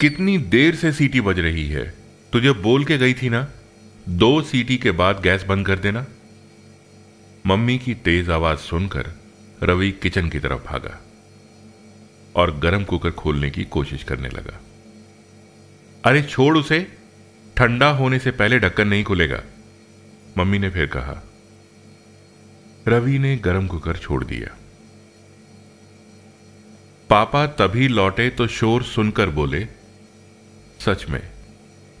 कितनी देर से सीटी बज रही है? तुझे बोल के गई थी ना, दो सीटी के बाद गैस बंद कर देना। मम्मी की तेज आवाज़ सुनकर रवि किचन की तरफ़ भागा और गरम कुकर खोलने की कोशिश करने लगा। अरे छोड़ उसे, ठंडा होने से पहले ढक्कन नहीं खुलेगा। मम्मी ने फिर कहा। रवि ने गरम कुकर छोड़ दिया। पापा तभी लौटे तो शोर सुनकर बोले सच में,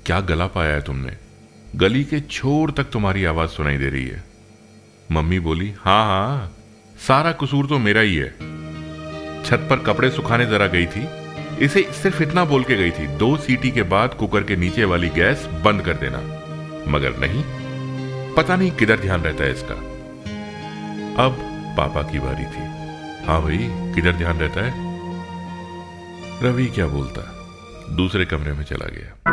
क्या गला पाया है तुमने? गली के छोर तक तुम्हारी आवाज़ सुनाई दे रही है। मम्मी बोली, हाँ हाँ, सारा कसूर तो मेरा ही है। छत पर कपड़े सुखाने जरा गई थी, इसे सिर्फ़ इतना बोल के गई थी, दो सीटी के बाद कुकर के नीचे वाली गैस बंद कर देना। मगर नहीं, पता नहीं किधर ध्यान रहता है इसका। अब पापा की बारी थी। हाँ भाई, किधर ध्यान रहता है? रवि क्या बोलता? दूसरे कमरे में चला गया।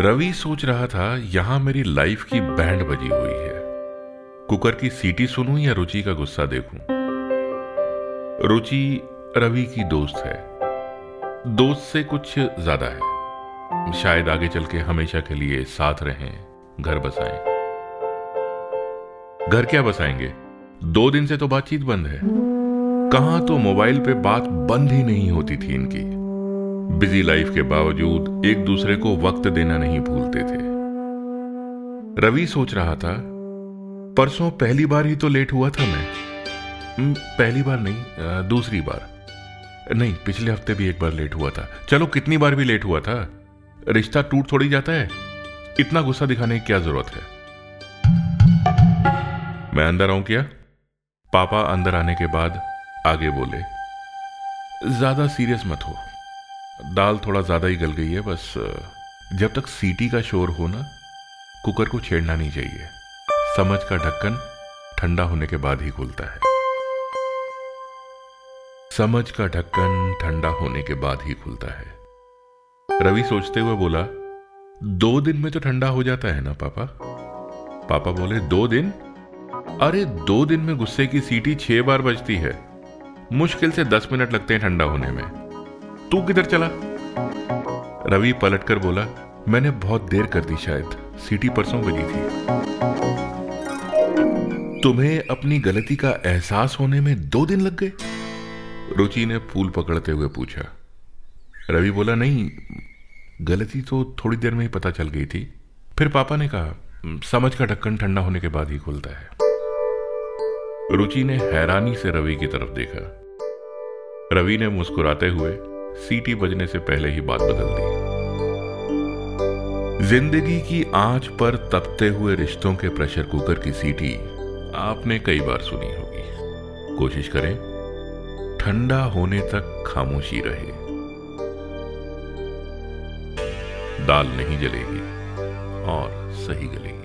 रवि सोच रहा था, यहाँ मेरी लाइफ की बैंड बजी हुई है। कुकर की सीटी सुनूं या रुचि का गुस्सा देखूँ? रुचि रवि की दोस्त है। दोस्त से कुछ ज़्यादा है। शायद आगे चल के हमेशा के लिए साथ रहें, घर बसाएँ। घर क्या बसाएँगे? दो दिन से तो बातचीत बंद है। कहाँ तो मोबाइल पे बात बंद ही नहीं होती थी इनकी। बिज़ी लाइफ के बावजूद एक दूसरे को वक्त देना नहीं भूलते थे। रवि सोच रहा था, परसों पहली बार ही तो लेट हुआ था मैं। पहली बार नहीं दूसरी बार। नहीं, पिछले हफ़्ते भी एक बार लेट हुआ था। चलो, कितनी बार भी लेट हुआ था? रिश्ता टूट थोड़ी जाता है। इतना गुस्सा दिखाने की क्या ज़रूरत है? मैं अंदर आऊँ क्या? पापा अंदर आने के बाद आगे बोले, ज़्यादा सीरियस मत हो। दाल थोड़ा ज़्यादा ही गल गई है, बस, जब तक सीटी का शोर हो ना, कुकर को छेड़ना नहीं चाहिए। समझ का ढक्कन ठंडा होने के बाद ही खुलता है। समझ का ढक्कन ठंडा होने के बाद ही खुलता है। रवि सोचते हुए बोला, दो दिन में तो ठंडा हो जाता है ना, पापा? पापा बोले, दो दिन? अरे, दो दिन में गुस्से की सीटी छह बार बजती है। मुश्किल से दस मिनट लगते हैं ठंडा होने में। तू किधर चला? रवि पलटकर बोला, मैंने बहुत देर कर दी शायद। सीटी परसों बजी थी। तुम्हें अपनी गलती का एहसास होने में दो दिन लग गए? रुचि ने फूल पकड़ते हुए पूछा। रवि बोला, नहीं, गलती तो थोड़ी देर में ही पता चल गई थी। फिर पापा ने कहा, समझ का ढक्कन ठंडा होने के बाद ही खुलता है। रुचि ने हैरानी से रवि की तरफ़ देखा। रवि ने मुस्कुराते हुए सीटी बजने से पहले ही बात बदल दी। ज़िंदगी की आँच पर तपते हुए रिश्तों के प्रेशर कुकर की सीटी आपने कई बार सुनी होगी। कोशिश करें, ठंडा होने तक खामोशी रहे। दाल नहीं जलेगी और सही गलेगी।